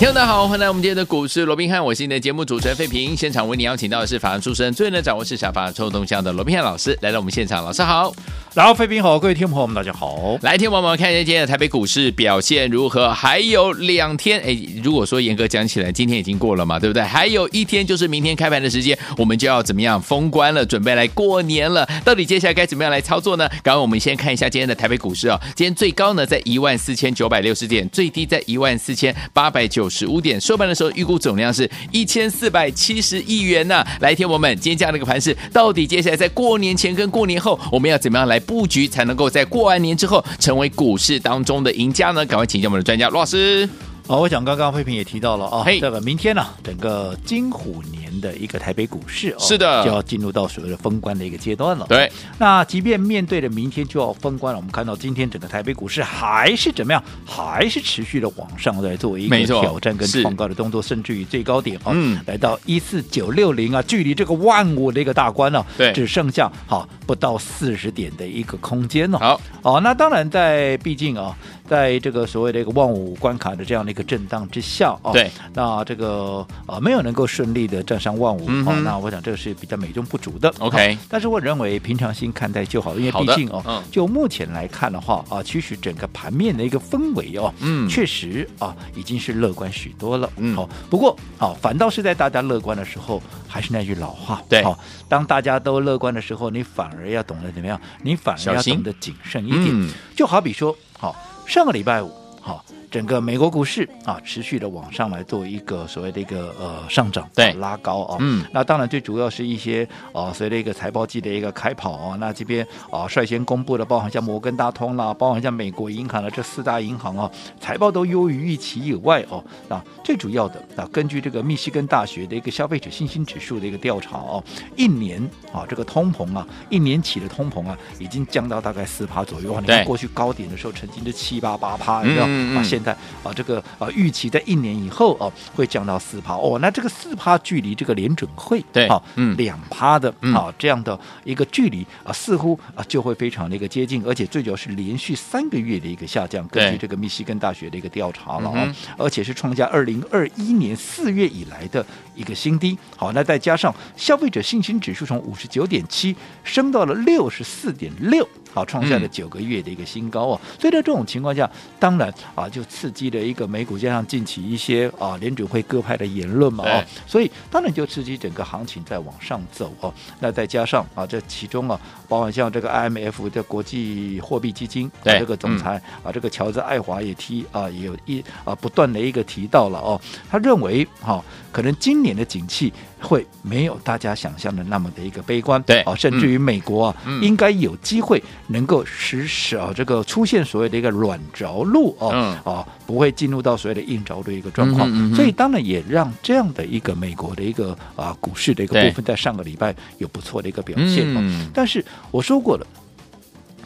听众大家好，欢迎来我们今天的股市罗宾汉，我是你的节目主持人费平。现场为你邀请到的是法案出身、最能掌握市场法案臭动向的罗宾汉老师，来到我们现场。老师好，然后费平好，各位听众朋友们大家好。来，听我们看一下今天的台北股市表现如何？还有两天，哎，如果说严格讲起来，今天已经过了嘛，对不对？还有一天就是明天开盘的时间，我们就要怎么样封关了，准备来过年了。到底接下来该怎么样来操作呢？刚刚我们先看一下今天的台北股市哦，今天最高呢在一万四千九百六十点，最低在一万四千八百九十五点，收盘的时候预估总量是一千四百七十亿元呢、啊。来，天我们今天这样的一个盘势，到底接下来在过年前跟过年后，我们要怎么样来布局，才能够在过完年之后成为股市当中的赢家呢？赶快请教我们的专家罗老师。好，我想刚刚慧平也提到了啊，嘿这个明天呢、啊，整个金虎年的一个台北股市哦，是的，就要进入到所谓的封关的一个阶段了。对，那即便面对着明天就要封关了，我们看到今天整个台北股市还是怎么样，还是持续的往上在做一个挑战跟创高的动作，甚至于最高点啊，嗯，来到一四九六零啊，距离这个万五的一个大关呢、啊，对，只剩下好不到四十点的一个空间了。好，哦，那当然在毕竟啊。在这个所谓的一个万五关卡的这样的一个震荡之下啊，对，那这个呃没有能够顺利的站上万五、嗯、哦，那我想这个是比较美中不足的。OK，但是我认为平常心看待就好，因为毕竟哦，嗯、就目前来看的话啊，其实整个盘面的一个氛围哦，嗯，确实啊已经是乐观许多了。嗯，好，不过啊，反倒是在大家乐观的时候，还是那句老话，对，好，当大家都乐观的时候，你反而要懂得怎么样？你反而要懂得谨慎一点。嗯、就好比说，好，上个礼拜五。好，整个美国股市啊，持续的往上来做一个所谓的一个呃上涨，对，拉高啊。嗯，那当然最主要是一些啊，随着一个财报季的一个开跑啊，那这边啊率先公布的，包含像摩根大通啦，包含像美国银行的这四大银行啊，财报都优于预期以外哦，那最主要的啊，根据这个密西根大学的一个消费者信心指数的一个调查哦，一年啊这个通膨啊，一年起的通膨啊，已经降到大概四趴左右啊。你看过去高点的时候，曾经是七八八趴，你知道。嗯、啊，现在啊，这个啊，预期在一年以后哦、啊，会降到四趴哦。那这个四趴距离这个联准会对啊，嗯，两趴的嗯、啊这样的一个距离啊，似乎啊就会非常的一个接近，而且最主要是连续三个月的一个下降。根据这个密西根大学的一个调查了啊，而且是创下二零二一年四月以来的一个新低。好，那再加上消费者信心指数从五十九点七升到了六十四点六。好，创下了九个月的一个新高哦，嗯、所以在这种情况下，当然啊，就刺激了一个美股，加上近期一些啊联准会各派的言论嘛哦，所以当然就刺激整个行情在往上走哦。那再加上啊，这其中啊，包含像这个 IMF 的国际货币基金的这个总裁、嗯、啊，这个乔治爱华也提啊，也有一啊不断的一个提到了哦，他认为哈、啊，可能今年的景气会没有大家想象的那么的一个悲观，对。啊，甚至于美国啊，嗯、应该有机会。能够实施啊，这个出现所谓的一个软着陆哦，嗯、啊，不会进入到所谓的硬着陆的一个状况，嗯嗯嗯、所以当然也让这样的一个美国的一个啊股市的一个部分，在上个礼拜有不错的一个表现哦。嗯、但是我说过了，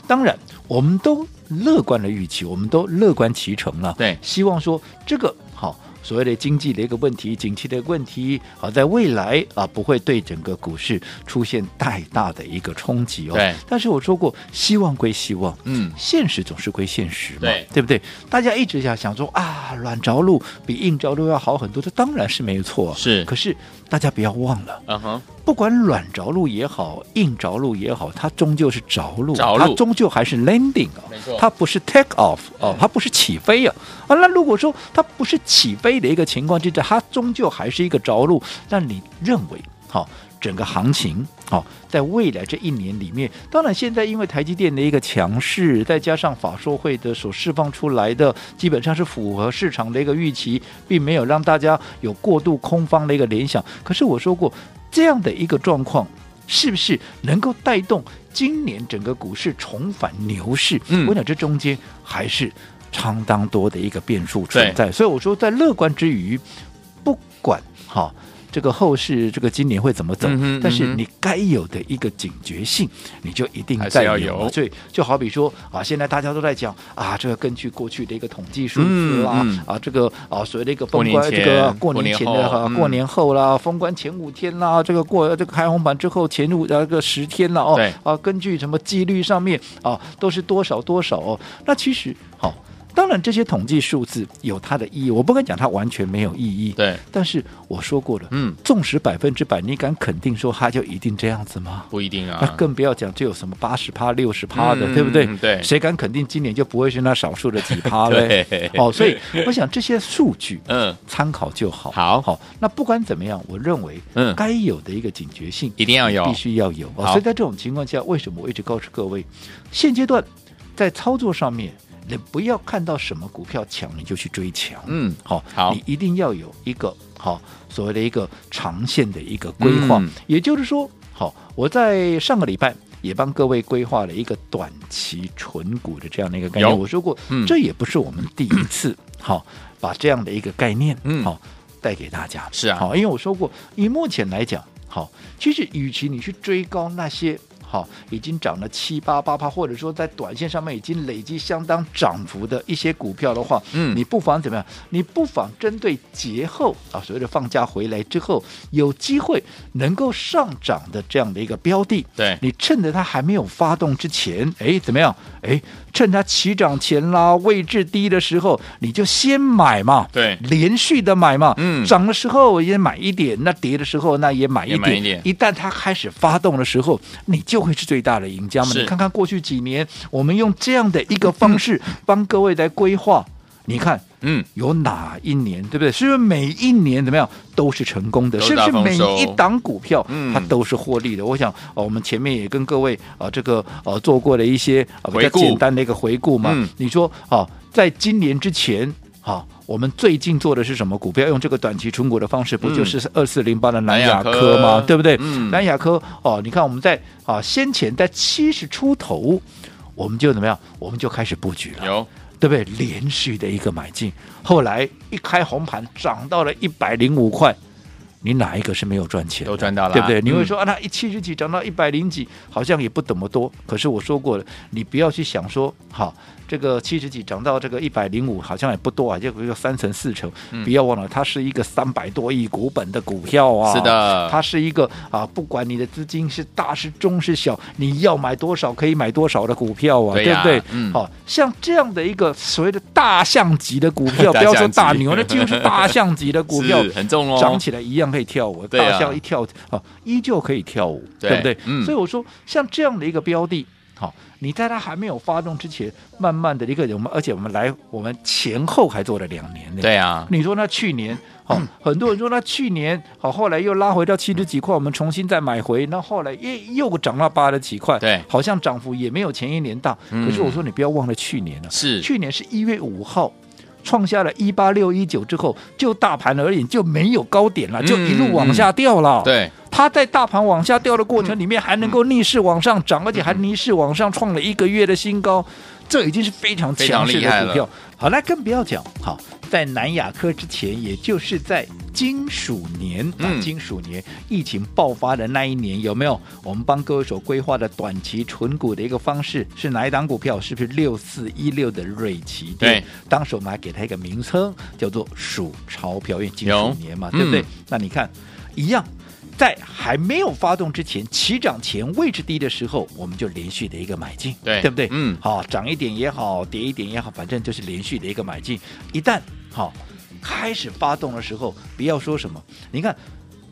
当然我们都乐观的预期，我们都乐观其成了，对，希望说这个好。所谓的经济的一个问题，景气的问题，好，在未来啊不会对整个股市出现太大的一个冲击哦。对。但是我说过，希望归希望，嗯，现实总是归现实嘛，对，对不对？大家一直想想说啊，软着陆比硬着陆要好很多，这当然是没错。是。可是大家不要忘了，嗯哼，不管软着陆也好，硬着陆也好，它终究是着陆，着陆，它终究还是 landing 啊，它不是 take off 哦，它不是起飞啊。啊，那如果说它不是起飞的一个情况之下，它终究还是一个着陆。那你认为，好、哦，整个行情，好、哦，在未来这一年里面，当然现在因为台积电的一个强势，再加上法说会的所释放出来的，基本上是符合市场的一个预期，并没有让大家有过度空方的一个联想。可是我说过，这样的一个状况，是不是能够带动今年整个股市重返牛市？嗯，我想这中间还是。相当多的一个变数存在，所以我说，在乐观之余，不管哈这个后市这个今年会怎么走，但是你该有的一个警觉性，你就一定在要有所以就好比说啊，现在大家都在讲啊，这个根据过去的一个统计数字啦，嗯。嗯啊，这个啊所谓的一个封关这个过年前的哈、过年后啦，封关前五天啦，这个过这个开红盘之后前五这个十天了哦，啊，根据什么几率上面啊，都是多少多少哦，那其实好。当然，这些统计数字有它的意义，我不敢讲它完全没有意义。对，但是我说过了，嗯，纵使百分之百，你敢肯定说它就一定这样子吗？不一定那啊，更不要讲这有什么八十趴、六十趴的，嗯对不对？对谁敢肯定今年就不会是那少数的几趴嘞？对哦，所以我想这些数据，嗯，参考就好。好好，那不管怎么样，我认为，嗯该有的一个警觉性一定要有必须要有。哦所以在这种情况下，为什么我一直告诉各位，现阶段在操作上面，你不要看到什么股票强你就去追强。嗯，好，好你一定要有一个好所谓的一个长线的一个规划。嗯也就是说，好，我在上个礼拜也帮各位规划了一个短期纯股的这样的一个概念。我说过，嗯这也不是我们第一次好把这样的一个概念，嗯好带给大家。是啊好，因为我说过，以目前来讲，好，其实与其你去追高那些。好，已经涨了七八八趴，或者说在短线上面已经累积相当涨幅的一些股票的话，嗯你不妨怎么样？你不妨针对节后啊，所谓的放假回来之后，有机会能够上涨的这样的一个标的，对你趁着它还没有发动之前，哎，怎么样？哎，趁它起涨前啦，位置低的时候，你就先买嘛，对。连续的买嘛，嗯。涨的时候也买一点，那跌的时候那也买一点，一点。一旦它开始发动的时候，你就会是最大的赢家嘛。你看看过去几年，我们用这样的一个方式 帮各位来规划，你看。嗯，有哪一年，对不对？是不是每一年怎么样都是成功的？是不是每一档股票嗯它都是获利的？我想，哦，我们前面也跟各位啊、呃，这个呃做过的一些啊、呃、比较简单的一个回顾嘛。嗯你说，哦，在今年之前。好，我们最近做的是什么股票？用这个短期存股的方式，不就是二四零八的南亚科吗？对不对？嗯南亚科哦，你看我们在啊先前在七十出头，我们就怎么样？我们就开始布局了。有，对不对？连续的一个买进，后来一开红盘涨到了一百零五块，你哪一个是没有赚钱的？都赚到了对不对？嗯你会说啊，那一七十几涨到一百零几，好像也不怎么多。可是我说过了，你不要去想说，好，这个七十几涨到这个一百零五，好像也不多啊，就个三成四成。嗯不要忘了，它是一个三百多亿股本的股票啊。是的它是一个啊，不管你的资金是大是中是小，你要买多少可以买多少的股票啊，对呀不对？嗯好、像这样的一个所谓的大象级的股票，不要说大牛，那几乎是大象级的股票 是，很重哦，涨起来一样可以跳舞。对啊大象一跳啊，依旧可以跳舞，对对不对？嗯所以我说，像这样的一个标的，好、你在它还没有发动之前，慢慢的一个我们，而且我们来，我们前后还做了两年呢。对啊，你说那去年，好、很多人说那去年好，后来又拉回到七十几块，我们重新再买回，那后来又又涨到八十几块，对好像涨幅也没有前一年大。嗯可是我说你不要忘了去年了、是去年是一月五号。创下了一八六一九之后，就大盘而言就没有高点了，就一路往下掉了。嗯对，它在大盘往下掉的过程里面，还能够逆势往上涨，而且还逆势往上创了一个月的新高，这已经是非常强势的股票。好，那更不要讲，好，在南亚科之前，也就是在金属年啊，嗯金属年疫情爆发的那一年，有没有我们帮各位所规划的短期存股的一个方式是哪一档股票？是不是六四一六的瑞奇电？对，当时我们还给它一个名称叫做数钞票，因为金属年嘛，对不对？嗯那你看，一样。在还没有发动之前，起涨前位置低的时候，我们就连续的一个买进，对对不对？嗯好，涨一点也好，跌一点也好，反正就是连续的一个买进。一旦好开始发动的时候，不要说什么，你看。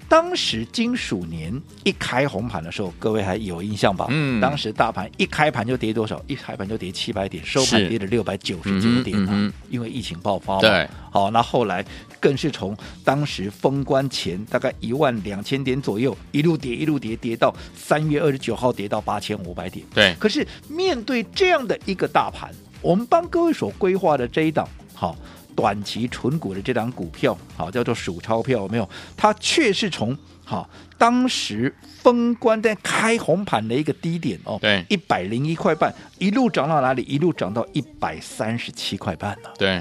当时金属年一开红盘的时候，各位还有印象吧？嗯当时大盘一开盘就跌多少？一开盘就跌七百点，收盘跌了六百九十九点、啊嗯嗯因为疫情爆发嘛。对，好，那后来更是从当时封关前大概一万两千点左右，一路跌一路跌，跌到三月二十九号跌到八千五百点。对，可是面对这样的一个大盘，我们帮各位所规划的这一档，好。短期纯股的这档股票，好叫做数钞票，有没有？它却是从好当时封关在开红盘的一个低点哦，对一百零一块半，一路涨到哪里？一路涨到一百三十七块半呢、对，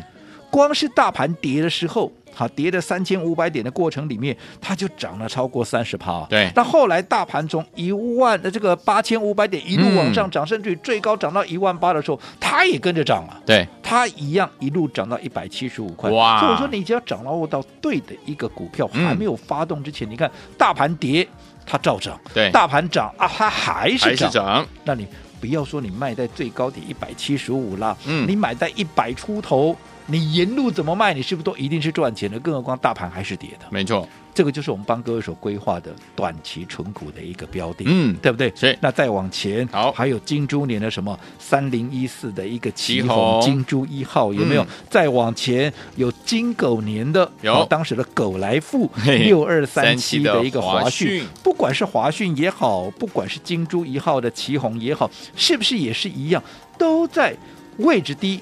光是大盘跌的时候，好跌的三千五百点的过程里面，它就涨了超过三十趴。对，那后来大盘从一万的这个八千五百点一路往上涨，嗯、甚至于最高涨到一万八的时候，它也跟着涨了。对，它一样一路涨到一百七十五块。哇！所以我说，你只要掌握到对的一个股票，嗯、还没有发动之前，你看大盘跌，它照涨；对，大盘涨啊，它还是涨。还是涨。那你不要说你卖在最高点一百七十五啦，嗯，你买在一百出头。你沿路怎么卖，你是不是都一定是赚钱的？更何况大盘还是跌的。没错，这个就是我们帮各位所规划的短期存股的一个标的，嗯，对不对？是。那再往前，好，还有金猪年的什么三零一四的一个奇红金猪一号有没有？嗯、再往前有金狗年的，有当时的狗来富六二三七的一个华讯，不管是华讯也好，不管是金猪一号的奇红也好，是不是也是一样，都在位置低。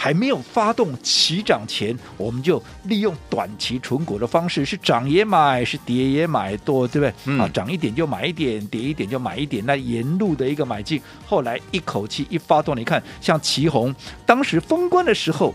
还没有发动起涨前，我们就利用短期存股的方式，是涨也买，是跌也买，多对不对？嗯、啊，涨一点就买一点，跌一点就买一点，那沿路的一个买进，后来一口气一发动，你看像奇红，当时封关的时候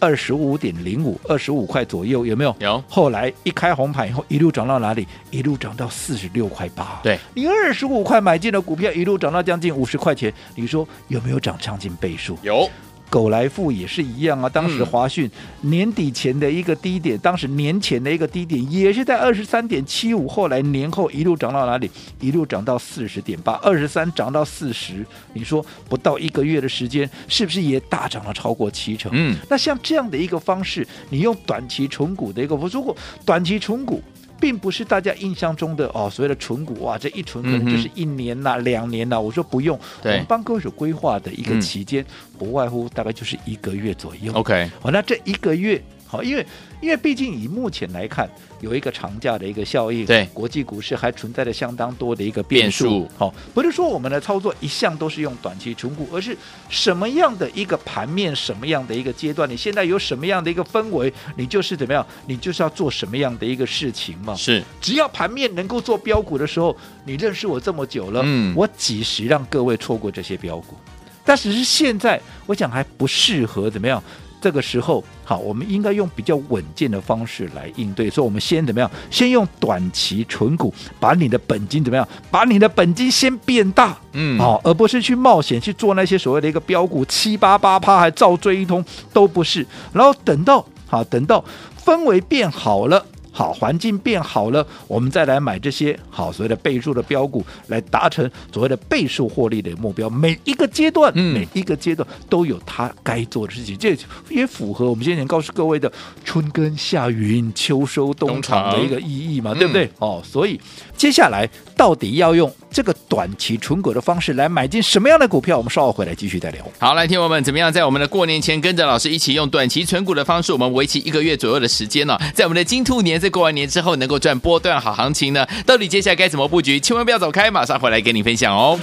二十五点零五，二十五块左右，有没有？有。后来一开红盘以后，一路涨到哪里？一路涨到四十六块八。对，你二十五块买进的股票，一路涨到将近五十块钱，你说有没有涨将近倍数？有。狗来富也是一样啊，当时华讯年底前的一个低点，嗯、当时年前的一个低点也是在二十三点七五，后来年后一路涨到哪里？一路涨到四十点八，二十三涨到四十，你说不到一个月的时间，是不是也大涨了超过七成？嗯，那像这样的一个方式，你用短期重股的一个，如果短期重股。并不是大家印象中的哦，所谓的存股哇，这一存可能就是一年呐、啊、嗯、两年呐、啊。我说不用，我们帮各位所规划的一个期间，嗯、不外乎大概就是一个月左右。OK，好，那这一个月。好，因为因为毕竟以目前来看，有一个长假的一个效应，对国际股市还存在着相当多的一个变数。好，不是说我们的操作一向都是用短期存股，而是什么样的一个盘面，什么样的一个阶段，你现在有什么样的一个氛围，你就是怎么样，你就是要做什么样的一个事情嘛。是，只要盘面能够做标股的时候，你认识我这么久了，嗯，我几时让各位错过这些标股？但只是现在，我想还不适合怎么样。这个时候，好，我们应该用比较稳健的方式来应对。所以，我们先怎么样？先用短期存股，把你的本金怎么样？把你的本金先变大，嗯，好，而不是去冒险去做那些所谓的一个标股七八八趴，还照追一通，都不是。然后等到好，等到氛围变好了。好，环境变好了，我们再来买这些好所谓的倍数的标股，来达成所谓的倍数获利的目标。每一个阶段，嗯、每一个阶段都有它该做的事情，这也符合我们先前告诉各位的“春耕夏耘，秋收冬藏”的一个意义嘛，对不对？嗯、哦，所以接下来到底要用这个短期存股的方式来买进什么样的股票？我们稍后回来继续再聊。好，来听友们怎么样在我们的过年前跟着老师一起用短期存股的方式，我们为期一个月左右的时间呢、在我们的金兔年。在过完年之后能够赚波段好行情呢？到底接下来该怎么布局？千万不要走开，马上回来跟你分享哦。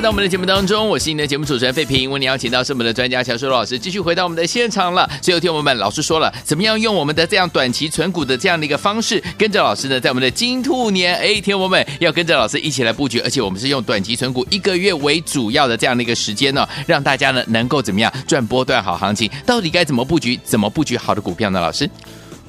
回到我们的节目当中，我是你的节目主持人费平。为你邀请到是我们的专家乔叔老师，继续回到我们的现场了。最后听我们老师说了，怎么样用我们的这样短期存股的这样的一个方式，跟着老师呢，在我们的金兔年，哎，听我们要跟着老师一起来布局，而且我们是用短期存股一个月为主要的这样的一个时间呢，让大家呢能够怎么样赚波段好行情？到底该怎么布局？怎么布局好的股票呢？老师？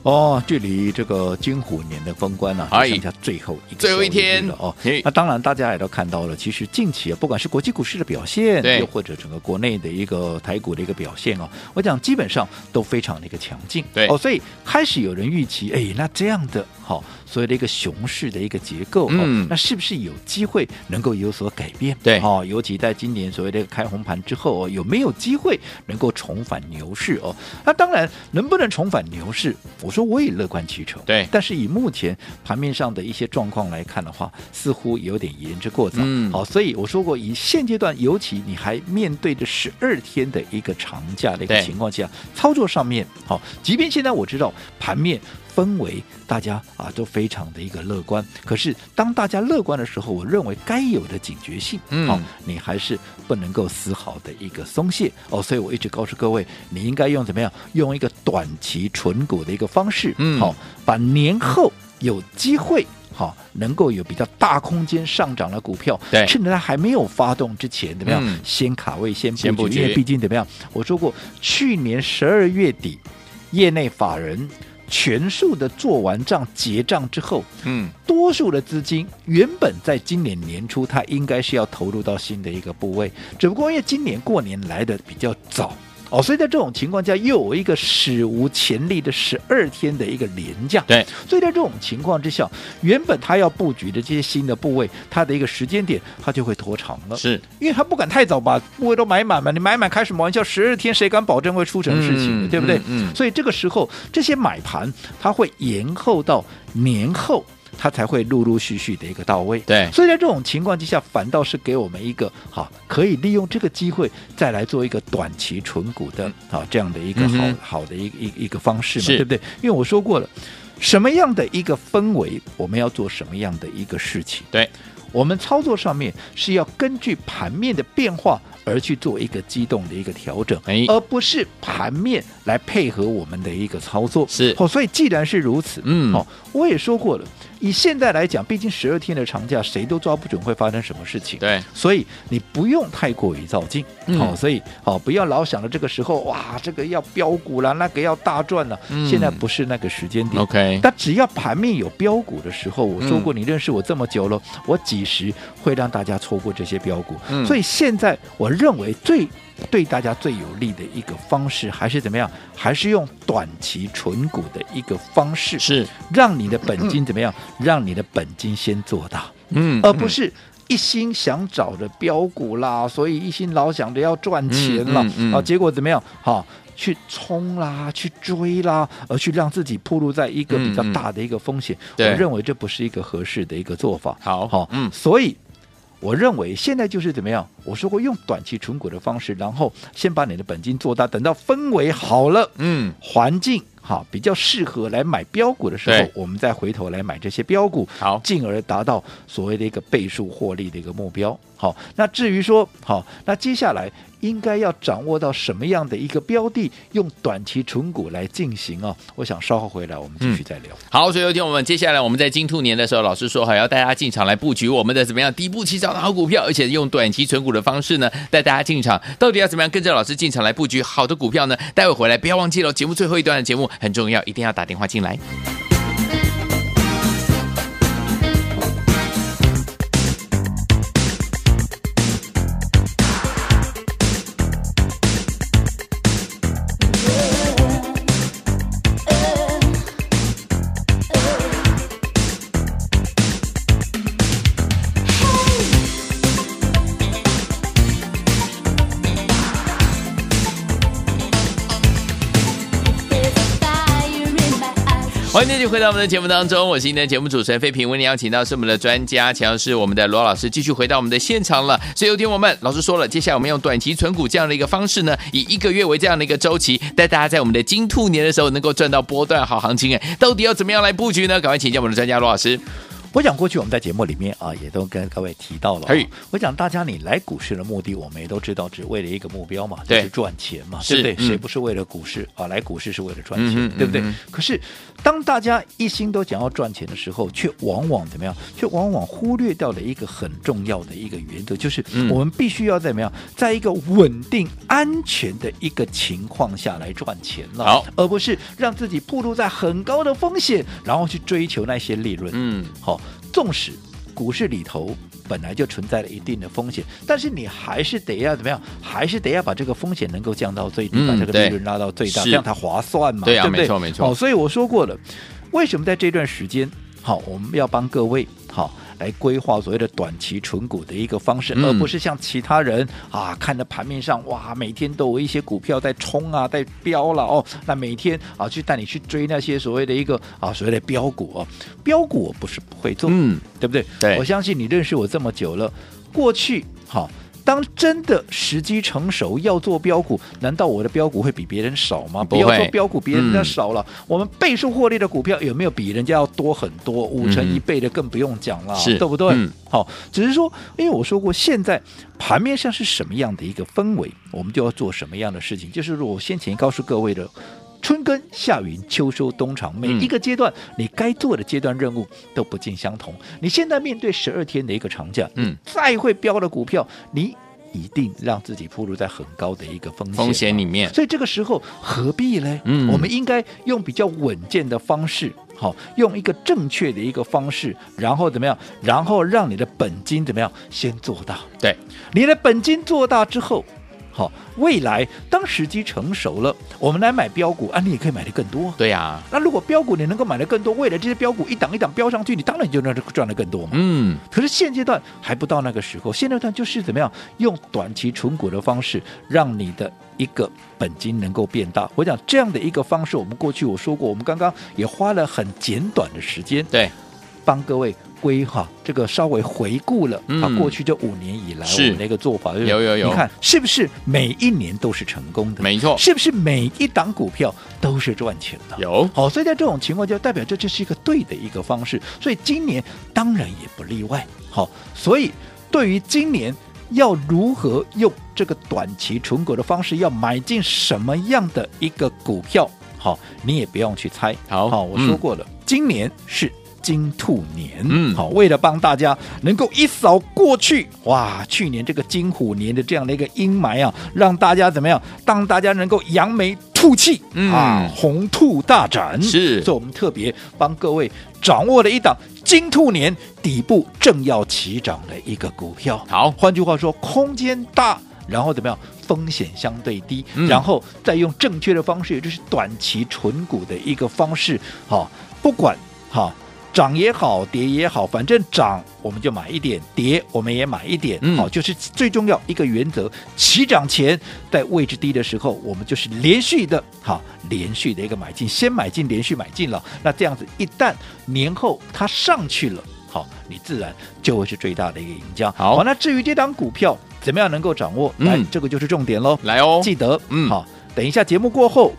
哦，距离这个金虎年的封关呢、啊，剩下最后一个最后一天。了哦。那当然，大家也都看到了，其实近期啊，不管是国际股市的表现，又或者整个国内的一个台股的一个表现哦，我讲基本上都非常的一个强劲。对。哦，所以开始有人预期，哎，那这样的好、哦、所谓的一个熊市的一个结构，嗯哦，那是不是有机会能够有所改变？对哦，尤其在今年所谓的开红盘之后哦，有没有机会能够重返牛市哦？那当然，能不能重返牛市，我说我也乐观其成。对，但是以目前盘面上的一些状况来看的话，似乎有点言之过早。嗯好，所以我说过，以现阶段，尤其你还面对着十二天的一个长假的一个情况下，操作上面，好，即便现在我知道盘面。氛围大家啊都非常的一个乐观，可是当大家乐观的时候，我认为该有的警觉性，嗯哦，你还是不能够丝毫的一个松懈哦。所以我一直告诉各位，你应该用怎么样？用一个短期纯股的一个方式，嗯好、把年后有机会。好，能够有比较大空间上涨的股票，对趁着它还没有发动之前，怎么样？嗯先卡位，先布局，先布局因为毕竟怎么样？我说过，去年十二月底，业内法人全数的做完账结账之后，嗯，多数的资金原本在今年年初，它应该是要投入到新的一个部位，只不过因为今年过年来的比较早。哦，所以在这种情况下，又有一个史无前例的十二天的一个连假，对，所以在这种情况之下，原本他要布局的这些新的部位，它的一个时间点，它就会拖长了，是，因为他不敢太早把部位都买满嘛，你买满开什么玩笑？十二天谁敢保证会出什么事情呢？嗯对不对？嗯嗯所以这个时候，这些买盘它会延后到年后。它才会陆陆续续的一个到位，对。所以在这种情况之下，反倒是给我们一个好可以利用这个机会再来做一个短期存股的啊这样的一个好、嗯好的一个一一个方式嘛，对不对？因为我说过了，什么样的一个氛围，我们要做什么样的一个事情，对，我们操作上面是要根据盘面的变化而去做一个机动的一个调整，哎。而不是盘面来配合我们的一个操作。是。哦，所以既然是如此，嗯。哦，我也说过了，以现在来讲，毕竟十二天的长假，谁都抓不准会发生什么事情。对，所以你不用太过于躁进，好、嗯所以好、不要老想着这个时候哇，这个要标股了，那个要大赚了，嗯。现在不是那个时间点。OK 但只要盘面有标股的时候，我说过，嗯。你认识我这么久了，我几时会让大家错过这些标股？嗯。所以现在我认为最对大家最有利的一个方式，还是怎么样？还是用短期存股的一个方式，是，让你的本金怎么样？让你的本金先做到。嗯而不是一心想找着标股啦，所以一心老想着要赚钱了、嗯嗯嗯啊，结果怎么样？哈、去冲啦，去追啦，而去让自己暴露在一个比较大的一个风险。我认为这不是一个合适的一个做法。好好、嗯所以。我认为现在就是怎么样？我说过用短期存股的方式，然后先把你的本金做大，等到氛围好了，嗯，环境好比较适合来买标股的时候，我们再回头来买这些标股，好进而达到所谓的一个倍数获利的一个目标。好，那至于说好，那接下来应该要掌握到什么样的一个标的，用短期存股来进行啊？我想稍后回来我们继续再聊。好，所以有听我们接下来我们在金兔年的时候，老师说还要带大家进场来布局我们的怎么样底部起涨的好股票，而且用短期存股的方式呢带大家进场，到底要怎么样跟着老师进场来布局好的股票呢？待会回来不要忘记了，节目最后一段的节目很重要，一定要打电话进来。回到我们的节目当中，我是今天的节目主持人费平，为您邀请到是我们的专家，强是我们的罗老师，继续回到我们的现场了。所以有听我们老师说了，接下来我们用短期存股这样的一个方式呢，以一个月为这样的一个周期，带大家在我们的金兔年的时候能够赚到波段好行情。哎，到底要怎么样来布局呢？赶快请教我们的专家罗老师。我想过去我们在节目里面啊，也都跟各位提到了、嘿哦。我想大家你来股市的目的，我们也都知道，只为了一个目标嘛，就对是赚钱嘛，是对不对？嗯谁不是为了股市啊？来股市是为了赚钱，嗯对不对？嗯可是当大家一心都想要赚钱的时候，却往往怎么样？却往往忽略掉了一个很重要的一个原则，就是嗯我们必须要怎么样，在一个稳定、安全的一个情况下来赚钱了，好，而不是让自己暴露在很高的风险，然后去追求那些利润。嗯，好、纵使股市里头本来就存在了一定的风险，但是你还是得要怎么样？还是得要把这个风险能够降到最低，嗯把这个利润拉到最大，是这样才划算嘛？对啊不对？没错没错哦，所以我说过了，为什么在这段时间好，我们要帮各位好。来规划所谓的短期存股的一个方式，嗯、而不是像其他人啊，看着盘面上哇，每天都有一些股票在冲啊，在飙了哦，那每天啊去带你去追那些所谓的一个啊所谓的标股哦，标股我不是不会做，嗯，对不对？对，我相信你认识我这么久了，过去好。当真的时机成熟要做标股，难道我的标股会比别人少吗？不要做标股，别人家少了。嗯、我们倍数获利的股票有没有比人家要多很多？五成一倍的更不用讲了，嗯、对不对？嗯、好，只是说，因为我说过，现在盘面上是什么样的一个氛围，我们就要做什么样的事情。就是我先前告诉各位的，春耕夏耘秋收冬藏，每一个阶段你该做的阶段任务都不尽相同。你现在面对十二天的一个长假，嗯，再会飙的股票，你一定让自己暴露在很高的一个风险风险里面。所以这个时候何必呢？嗯，我们应该用比较稳健的方式，好，用一个正确的一个方式，然后怎么样？然后让你的本金怎么样？先做到。对，你的本金做大之后。好，未来当时机成熟了，我们来买标股，啊，你也可以买的更多。对呀、啊，那如果标股你能够买的更多，未来这些标股一档一档标上去，你当然就能赚的更多嘛。嗯，可是现阶段还不到那个时候，现阶段就是怎么样用短期存股的方式，让你的一个本金能够变大。我讲这样的一个方式，我们过去我说过，我们刚刚也花了很简短的时间，对，帮各位。规划这个稍微回顾了啊，过去这五年以来我们的一个做法，有有有，你看是不是每一年都是成功的？没错，是不是每一档股票都是赚钱的？有，好，所以在这种情况就代表这这是一个对的一个方式，所以今年当然也不例外。好，所以对于今年要如何用这个短期存股的方式，要买进什么样的一个股票？好，你也不用去猜。好，好，我说过了，嗯、今年是。金兔年，嗯，好，为了帮大家能够一扫过去，哇，去年这个金虎年的这样的一个阴霾啊，让大家怎么样？当大家能够扬眉吐气，嗯、啊，红兔大展，是，所以我们特别帮各位掌握了一档金兔年底部正要起涨的一个股票。好，换句话说，空间大，然后怎么样？风险相对低，嗯、然后再用正确的方式，也就是短期纯股的一个方式，好，不管好。涨也好，跌也好，反正涨我们就买一点，跌我们也买一点。好，就是最重要一个原则：起涨前在位置低的时候，我们就是连续的，好，连续的一个买进，先买进，连续买进了。那这样子，一旦年后它上去了，好，你自然就会是最大的一个赢家。好，那至于这档股票怎么样能够掌握，来，嗯、这个就是重点喽。来哦，记得，嗯，好，等一下节目过后，好。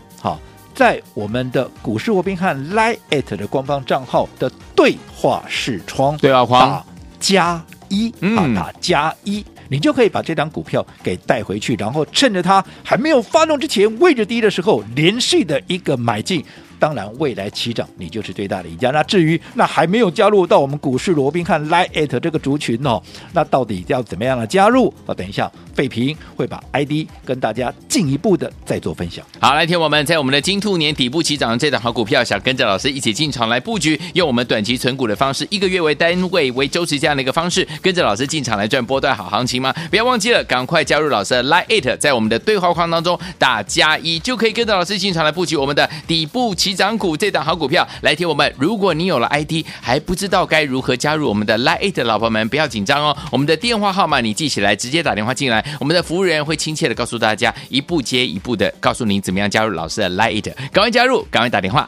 在我们的股市罗宾汉 Line@ 的官方账号的对话视窗，对话框打加一，啊，打加一，你就可以把这张股票给带回去，然后趁着它还没有发动之前，位置低的时候，连续的一个买进。当然，未来起涨，你就是最大的赢家。那至于那还没有加入到我们股市罗宾汉 Line@ 这个族群哦，那到底要怎么样的加入？啊，等一下，费平会把 ID 跟大家进一步的再做分享。好，来听我们在我们的金兔年底部起涨的这档好股票，想跟着老师一起进场来布局，用我们短期存股的方式，一个月为单位为周期这样的一个方式，跟着老师进场来赚波段好行情吗？不要忘记了，赶快加入老师的 Line@，在我们的对话框当中打加一，就可以跟着老师进场来布局我们的底部起。涨股这档好股票，来听我们。如果你有了 ID 还不知道该如何加入我们的 Line 的老婆们，不要紧张哦。我们的电话号码你记起来，直接打电话进来，我们的服务人员会亲切的告诉大家，一步接一步的告诉您怎么样加入老师的 Line。赶快加入，赶快打电话。